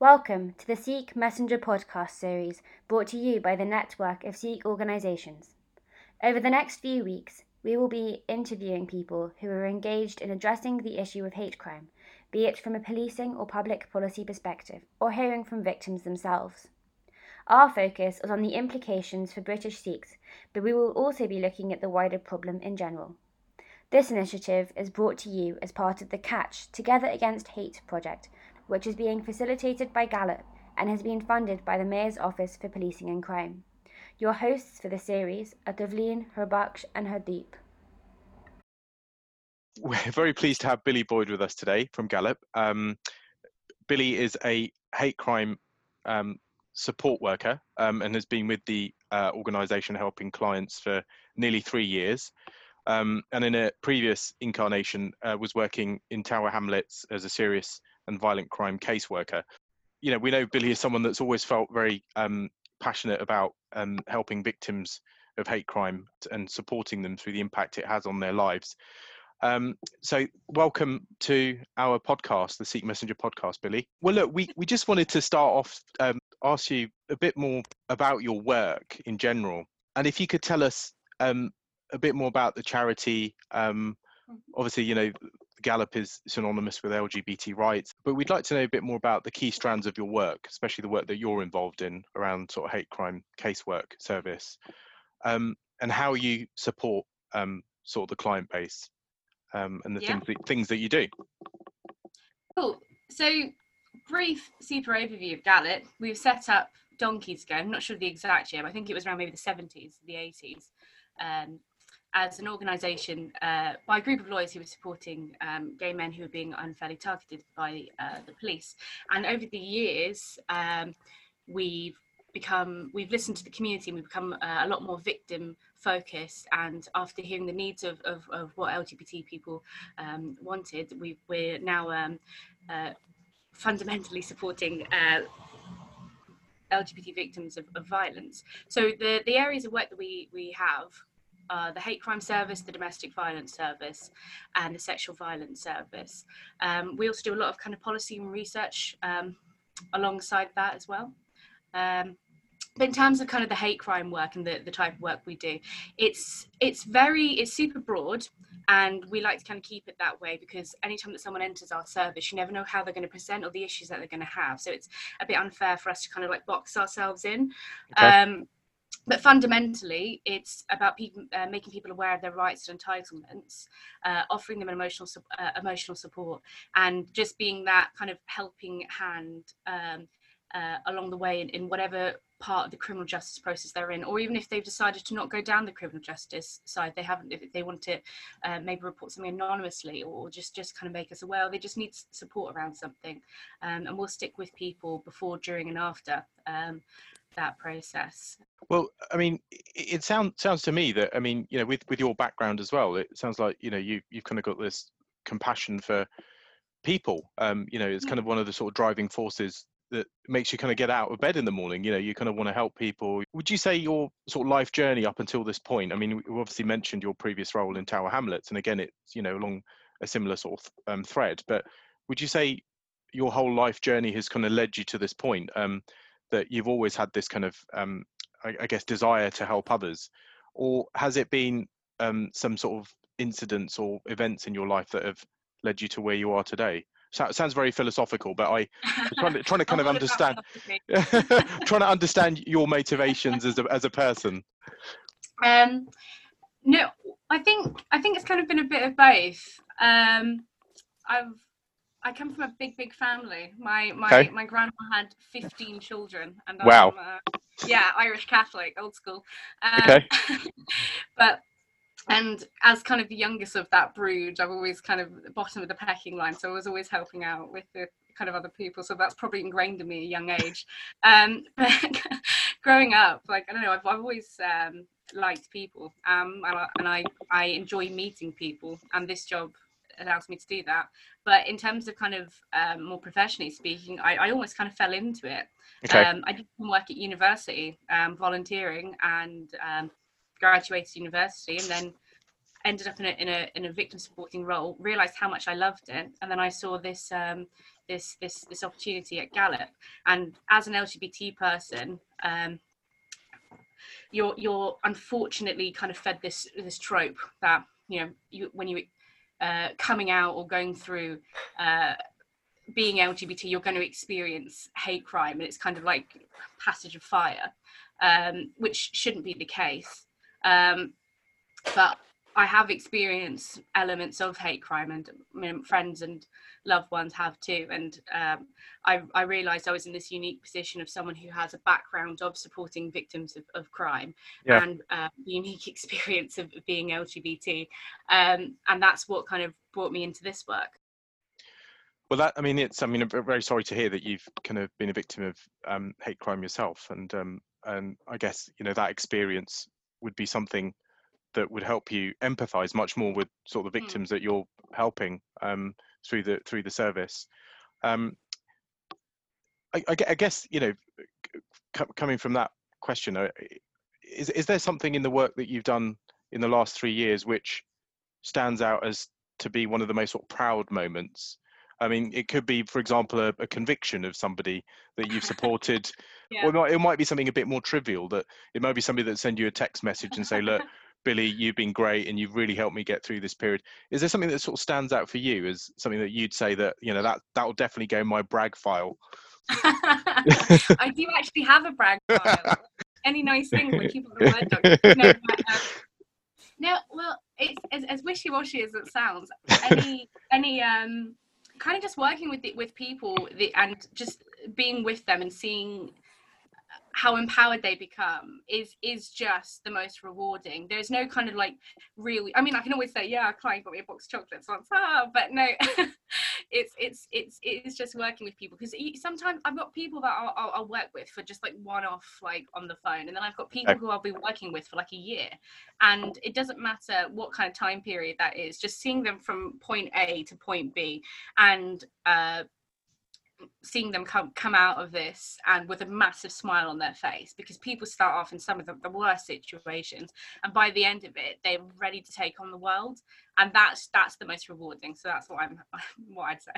Welcome to the Sikh Messenger podcast series brought to you by the network of Sikh organisations. Over the next few weeks, we will be interviewing people who are engaged in addressing the issue of hate crime, be it from a policing or public policy perspective, or hearing from victims themselves. Our focus is on the implications for British Sikhs, but we will also be looking at the wider problem in general. This initiative is brought to you as part of the Catch Together Against Hate project which is being facilitated by Galop and has been funded by the Mayor's Office for Policing and Crime. Your hosts for the series are Tavleen, Herbaksh, and Hardeep. We're very pleased to have Billie Boyd with us today from Galop. Um, Billie is a hate crime um, support worker um, and has been with the uh, organisation helping clients for nearly three years. Um, and in a previous incarnation, uh, was working in Tower Hamlets as a serious and violent crime caseworker. You know, we know Billie is someone that's always felt very um, passionate about um, helping victims of hate crime and supporting them through the impact it has on their lives. Um, so, welcome to our podcast, the Sikh Messenger podcast, Billie. Well, look, we, we just wanted to start off, um, ask you a bit more about your work in general. And if you could tell us um, a bit more about the charity. Um, mm-hmm. obviously, you know, Galop is synonymous with LGBT rights, but we'd like to know a bit more about the key strands of your work, especially the work that you're involved in around sort of hate crime casework service, um, and how you support um, sort of the client base um, and the yeah. things, that, things that you do. Cool. So, brief super overview of Galop. We've set up donkeys ago. I'm not sure the exact year, but I think it was around maybe the 70s, the 80s. Um, as an organisation uh, by a group of lawyers who were supporting um, gay men who were being unfairly targeted by uh, the police. And over the years, um, we've become we've listened to the community and we've become uh, a lot more victim focused and after hearing the needs of, of, of what lgbt people um, wanted we, we're now um, uh, fundamentally supporting uh, lgbt victims of, of, violence so the, the areas of work that we, we have uh, the hate crime service, the domestic violence service, and the sexual violence service. Um, we also do a lot of kind of policy and research um, alongside that as well. Um, but in terms of kind of the hate crime work and the, the type of work we do, it's it's very it's super broad and we like to kind of keep it that way because anytime that someone enters our service you never know how they're going to present or the issues that they're going to have so it's a bit unfair for us to kind of like box ourselves in okay. But fundamentally, it's about people uh, making people aware of their rights and entitlements, uh, offering them emotional uh, emotional support, and just being that kind of helping hand um, uh, along the way in, in, whatever part of the criminal justice process they're in, or even if they've decided to not go down the criminal justice side, they haven't. If they want to uh, maybe report something anonymously, or just just kind of make us aware, they just need support around something, um, and we'll stick with people before, during, and after. Um, that process? Well i mean it sounds sounds to me that i mean you know with with your background as well it sounds like you know you you've kind of got this compassion for people. Um you know it's kind of one of the sort of driving forces that makes you kind of get out of bed in the morning you know you kind of want to help people. Would you say your sort of life journey up until this point i mean we obviously mentioned your previous role in tower hamlets and again it's you know along a similar sort of um, thread but would you say your whole life journey has kind of led you to this point? Um, that you've always had this kind of um, I, I, guess desire to help others? Or has it been um, some sort of incidents or events in your life that have led you to where you are today? So, it sounds very philosophical but i trying to, trying to kind of understand trying to understand your motivations as a, as a person. Um no i think i think it's kind of been a bit of both. Um i've I come from a big, big family. My my okay. my grandma had fifteen children, and wow, uh, yeah, Irish Catholic, old school. Um, okay, but and as kind of the youngest of that brood, I've always kind of bottom of the pecking line, so I was always helping out with the kind of other people. So that's probably ingrained in me at a young age. Um, but growing up, like I don't know, I've, I've always um, liked people, um, and I, and I I enjoy meeting people, and this job allows me to do that. But in terms of kind of um, more professionally speaking, I, I, almost kind of fell into it. Okay. Um, I did some work at university, um, volunteering, and um, graduated university, and then ended up in a, in a in a victim supporting role realized how much i loved it and then i saw this um this this this opportunity at galop and as an lgbt person um you're you're unfortunately kind of fed this this trope that you know you when you uh, coming out or going through uh, being LGBT, you're going to experience hate crime, and it's kind of like passage of fire, um, which shouldn't be the case. Um, but I have experienced elements of hate crime, and I mean, friends and loved ones have too. And um, I, I, realized I was in this unique position of someone who has a background of supporting victims of, of crime yeah. and uh, the unique experience of being LGBT. Um, and that's what kind of brought me into this work. Well, that I mean, it's I mean, I'm very sorry to hear that you've kind of been a victim of um, hate crime yourself, and um, and I guess you know that experience would be something that would help you empathize much more with sort of the hmm. victims mm. that you're helping um, through the through the service. Um, I, I, guess you know, coming from that question, is is there something in the work that you've done in the last three years which stands out as to be one of the most sort of proud moments? I mean, it could be, for example, a, a conviction of somebody that you've supported, yeah. or it might be something a bit more trivial. That it might be somebody that send you a text message and say, "Look, Billie, you've been great and you've really helped me get through this period. Is there something that sort of stands out for you as something that you'd say that, you know, that that will definitely go in my brag file? I do actually have a brag file. Any nice thing we keep on the word. No, no, well, it's as, as wishy-washy as it sounds. Any any um kind of just working with the, with people the, and just being with them and seeing how empowered they become is is just the most rewarding. There's no kind of like really i mean i can always say yeah a client got me a box of chocolates once ah, but no it's it's it's it's just working with people because sometimes i've got people that I'll, I'll, I'll, work with for just like one off like on the phone and then i've got people who i'll be working with for like a year and it doesn't matter what kind of time period that is just seeing them from point a to point b and uh seeing them come come out of this and with a massive smile on their face because people start off in some of the, the, worst situations and by the end of it they're ready to take on the world and that's that's the most rewarding. So that's what i'm what i'd say.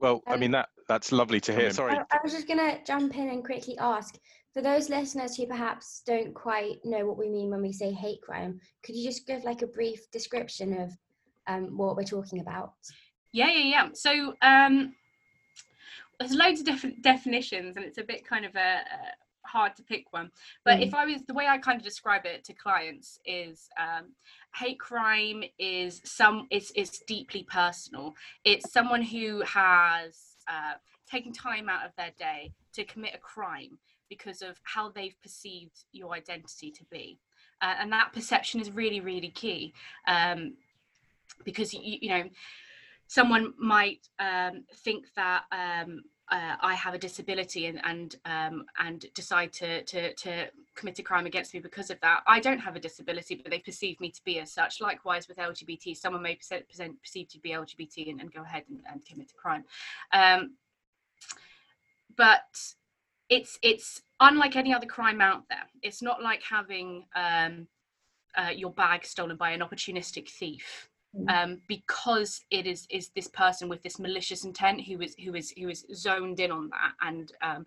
Well i um, mean that that's lovely to hear. Sorry. I, I was just gonna jump in and quickly ask for those listeners who perhaps don't quite know what we mean when we say hate crime could you just give like a brief description of um, what we're talking about? Yeah yeah yeah. So um there's loads of different definitions and it's a bit kind of a, a hard to pick one. But mm. if i was the way i kind of describe it to clients is um, hate crime is some it's, it's deeply personal. It's someone who has uh, taken time out of their day to commit a crime because of how they've perceived your identity to be. Uh, and that perception is really really key um, because you, you know someone might um, think that um, uh, I have a disability and and um, and decide to, to to commit a crime against me because of that. I don't have a disability, but they perceive me to be as such. Likewise with LGBT, someone may present, perceive to be LGBT and, and go ahead and, and, commit a crime. Um, but it's it's unlike any other crime out there. It's not like having um, uh, your bag stolen by an opportunistic thief. Um, because it is is this person with this malicious intent who is who is who is zoned in on that and um,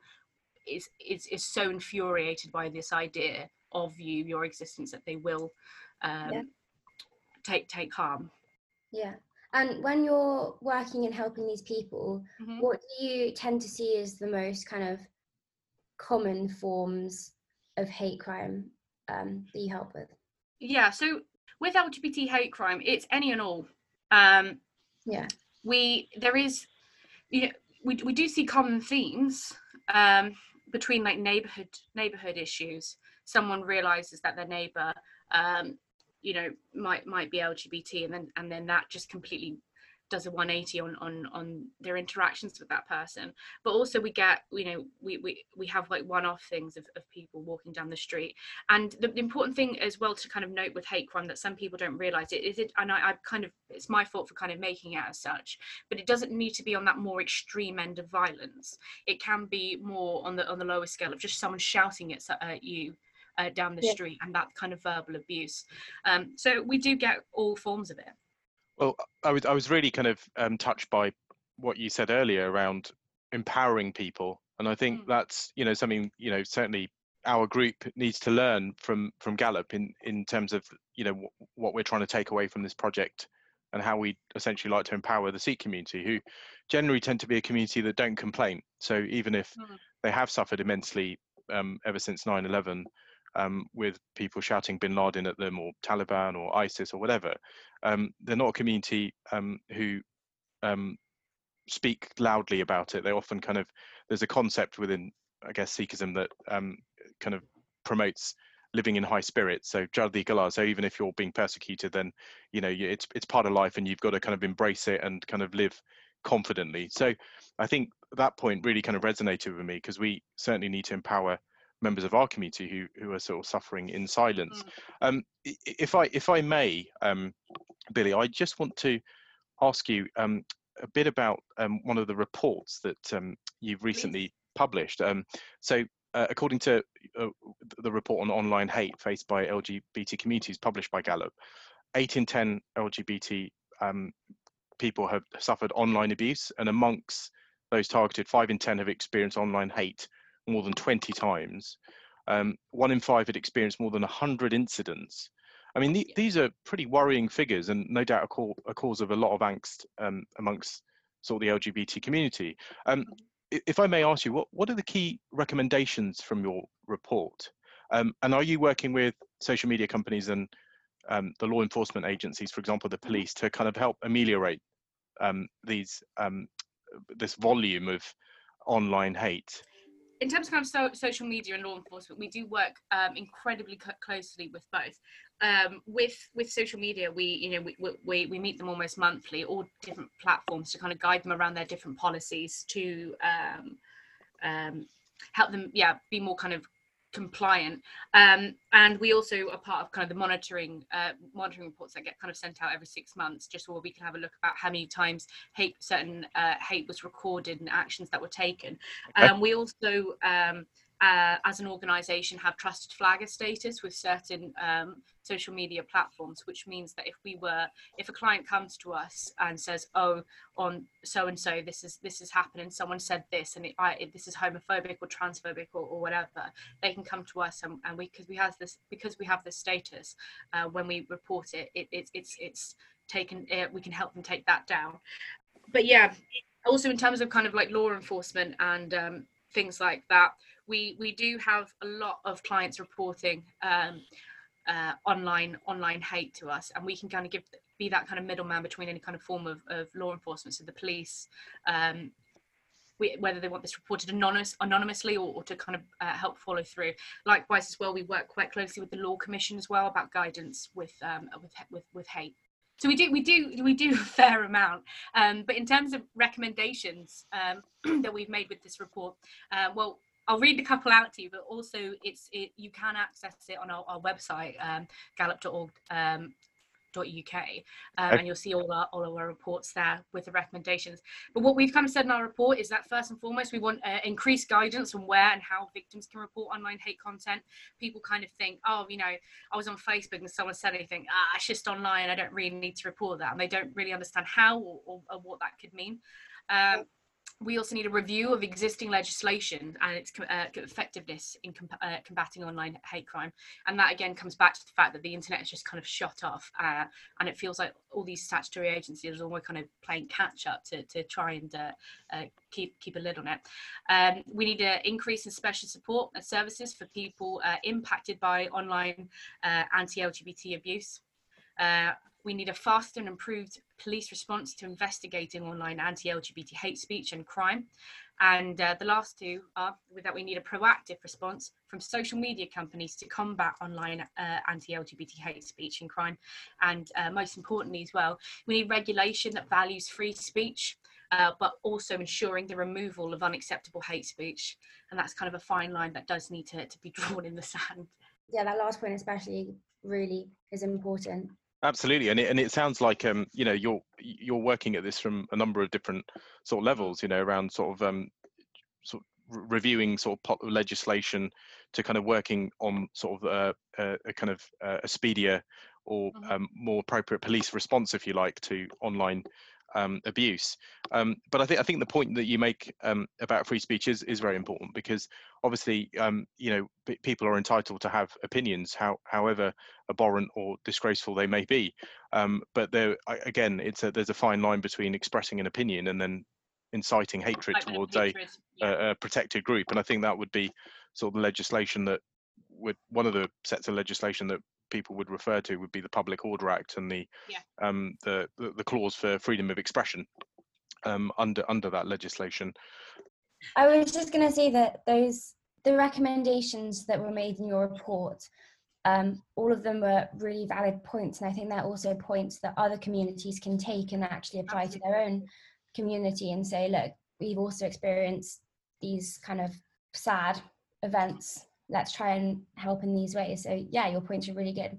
is, is is so infuriated by this idea of you your existence that they will um, yeah. take take harm yeah and when you're working and helping these people mm-hmm. what do you tend to see as the most kind of common forms of hate crime um, that you help with yeah so with LGBT hate crime, it's any and all. Um, yeah. We there is, you know, we we do see common themes um, between like neighborhood neighborhood issues. Someone realizes that their neighbor, um, you know, might might be LGBT, and then and then that just completely does a 180 on on on their interactions with that person but also we get you know we we, we have like one-off things of, of people walking down the street and the, the, important thing as well to kind of note with hate crime that some people don't realize it is it and I, I kind of it's my fault for kind of making it as such but it doesn't need to be on that more extreme end of violence it can be more on the on the lower scale of just someone shouting at, at you uh, down the Yeah. street and that kind of verbal abuse. Um, so we do get all forms of it. Well, I was I was really kind of um, touched by what you said earlier around empowering people, and I think Mm. that's you know something you know certainly our group needs to learn from from Galop in in terms of you know w- what we're trying to take away from this project and how we essentially like to empower the Sikh community, who generally tend to be a community that don't complain. So even if Mm. they have suffered immensely um, ever since 9/11, um, with people shouting Bin Laden at them or Taliban or ISIS or whatever, um, they're not a community um, who um, speak loudly about it. They often kind of there's a concept within I guess Sikhism that um, kind of promotes living in high spirits. So Chardi Kala. So even if you're being persecuted, then you know it's it's part of life, and you've got to kind of embrace it and kind of live confidently. So I think that point really kind of resonated with me because we certainly need to empower members of our community who who are sort of suffering in silence. Um, i- i- if I if I may, um, Billie, I just want to ask you um, a bit about um, one of the reports that um, you've recently published. Um, so, uh, according to uh, the report on online hate faced by LGBT communities published by Galop, eight in 10 LGBT um, people have suffered online abuse, and amongst those targeted, five in 10 have experienced online hate more than 20 times. Um, one in five had experienced more than 100 incidents. I mean, the, these are pretty worrying figures, and no doubt a, a cause of a lot of angst um, amongst sort of the LGBT community. Um, if I may ask you, what, what are the key recommendations from your report? Um, and are you working with social media companies and um, the law enforcement agencies, for example, the police, to kind of help ameliorate um, these um, this volume of online hate? In terms of kind of so, social media and law enforcement, we do work um, incredibly co- closely with both. Um, with with social media, we you know we, we we meet them almost monthly, all different platforms to kind of guide them around their different policies to um, um, help them yeah be more kind of compliant um, and we also are part of kind of the monitoring uh, monitoring reports that get kind of sent out every six months just so we can have a look about how many times hate certain uh, hate was recorded and actions that were taken Okay. um, we also um, uh, as an organization have trusted flagger status with certain um, social media platforms which means that if we were if a client comes to us and says oh on so and so this is this is happening. Someone said this and it, I, it, this is homophobic or transphobic or, or whatever they can come to us and, and we because we have this because we have this status uh, when we report it, it, it it's it's taken uh, we can help them take that down. But yeah also in terms of kind of like law enforcement and um, things like that we we do have a lot of clients reporting um, uh, online online hate to us and we can kind of give be that kind of middleman between any kind of form of, of law enforcement so the police um, we, whether they want this reported anonymous, anonymously or, or to kind of uh, help follow through. Likewise, as well, we work quite closely with the Law Commission as well about guidance with um, with, with with hate. So we do we do we do a fair amount. Um, but in terms of recommendations um, that we've made with this report, uh, well. I'll read a couple out to you, but also it's it, you can access it on our, our website, um, galop.org. Um, uk um, Okay. and you'll see all our all of our reports there with the recommendations but what we've kind of said in our report is that first and foremost we want uh, increased guidance on where and how victims can report online hate content people kind of think oh you know i was on facebook and someone said anything ah it's just online i don't really need to report that and they don't really understand how or, or, or what that could mean um, we also need a review of existing legislation and its uh, effectiveness in uh, combating online hate crime. And that again comes back to the fact that the internet is just kind of shut off, uh, and it feels like all these statutory agencies are almost kind of playing catch up to, to try and uh, uh, keep keep a lid on it. Um, we need an increase in special support and services for people uh, impacted by online anti-LGBT abuse. We need a faster and improved police response to investigating online anti-LGBT hate speech and crime. And uh, the last two are that we need a proactive response from social media companies to combat online uh, anti-LGBT hate speech and crime. And uh, most importantly as well, we need regulation that values free speech, uh, but also ensuring the removal of unacceptable hate speech. And that's kind of a fine line that does need to, to be drawn in the sand. Yeah, that last point especially really is important. Absolutely, and it, and it sounds like um, you know you're you're working at this from a number of different sort of levels, you know, around sort of um, sort of reviewing sort of legislation to kind of working on sort of a, a, a kind of uh, a speedier or mm-hmm. um, more appropriate police response, if you like, to online um, abuse. Um, but I think I think the point that you make um, about free speech is is very important because obviously um, you know p- people are entitled to have opinions, how, however abhorrent or disgraceful they may be. Um, but there again, it's a, there's a fine line between expressing an opinion and then inciting hatred towards a, yeah. a, a, protected group. And I think that would be sort of the legislation that would one of the sets of legislation that people would refer to would be the Public Order Act and the yeah. um, the, the, the clause for freedom of expression um, under under that legislation. I was just going to say that those the recommendations that were made in your report, um, all of them were really valid points, and I think they're also points that other communities can take and actually apply Absolutely. to their own community and say, look, we've also experienced these kind of sad events let's try and help in these ways. So yeah, your points are really good.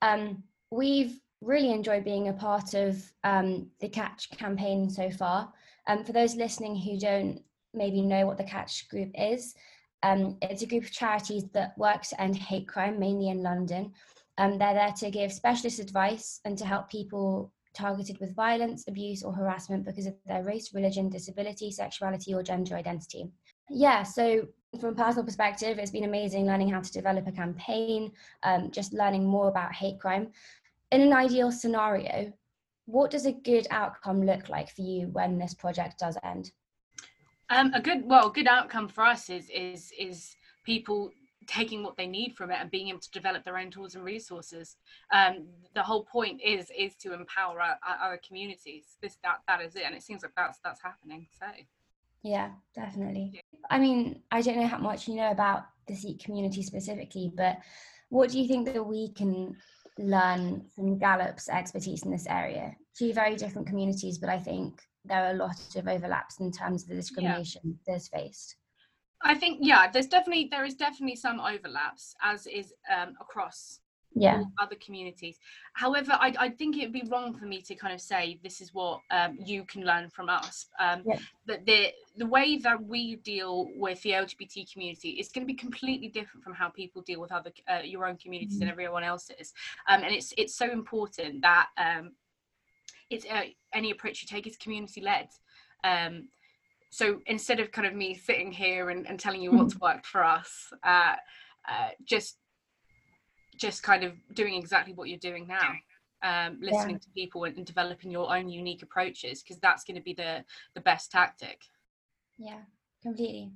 Um, we've really enjoyed being a part of um, the Catch campaign so far. Um, for those listening who don't maybe know what the Catch group is, um, it's a group of charities that works to end hate crime, mainly in London. Um, they're there to give specialist advice and to help people targeted with violence, abuse, or harassment because of their race, religion, disability, sexuality, or gender identity. Yeah, so from a personal perspective, it's been amazing learning how to develop a campaign, um, just learning more about hate crime. In an ideal scenario, what does a good outcome look like for you when this project does end? Um, a good, well, good outcome for us is is is people taking what they need from it and being able to develop their own tools and resources. Um, the whole point is is to empower our, our communities. This that that is it, and it seems like that's that's happening. So. Yeah, definitely. I mean, I don't know how much you know about the Sikh community specifically, but what do you think that we can learn from Galop's expertise in this area? Two very different communities, but I think there are a lot of overlaps in terms of the discrimination yeah. that's faced. I think yeah, there's definitely there is definitely some overlaps as is um, across yeah. other communities. However, I, I think it would be wrong for me to kind of say this is what um, you can learn from us. Um, yeah. That the the way that we deal with the LGBT community is going to be completely different from how people deal with other uh, your own communities mm-hmm. and everyone else's. Um, and it's it's so important that um, it's uh, any approach you take is community led. Um, so instead of kind of me sitting here and, and telling you what's worked for us, uh, uh, just just kind of doing exactly what you're doing now. Um, listening yeah. to people and, and, developing your own unique approaches because that's going to be the the best tactic. Yeah completely.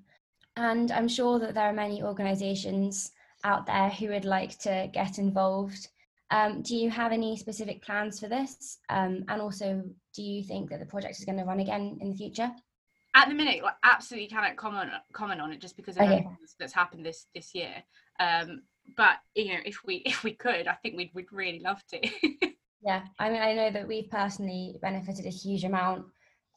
And i'm sure that there are many organizations out there who would like to get involved. Um, do you have any specific plans for this? Um, and also do you think that the project is going to run again in the future? At the minute like, absolutely cannot comment comment on it just because of okay. everything that's happened this this year. Um, but you know if we if we could i think we'd, we'd really love to. Yeah i mean i know that we've personally benefited a huge amount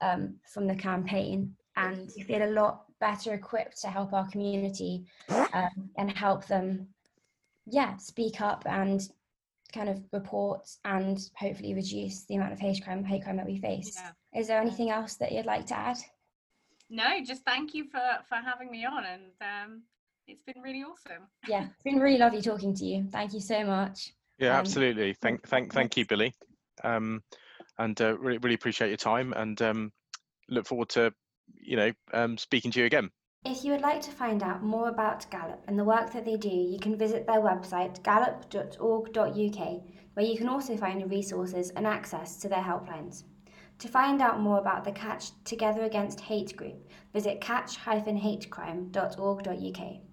um, from the campaign and we feel a lot better equipped to help our community um, and help them yeah speak up and kind of report and hopefully reduce the amount of hate crime hate crime that we face. Yeah. is there anything else that you'd like to add? No just thank you for for having me on and um it's been really awesome. Yeah, it's been really lovely talking to you. Thank you so much. Yeah, um, absolutely. Thank, thank, thank you, Billie. Um, and uh, really, really appreciate your time, and um, look forward to, you know, um, speaking to you again. If you would like to find out more about Galop and the work that they do, you can visit their website galop.org.uk, where you can also find resources and access to their helplines. To find out more about the Catch Together Against Hate group, visit catch-hatecrime.org.uk.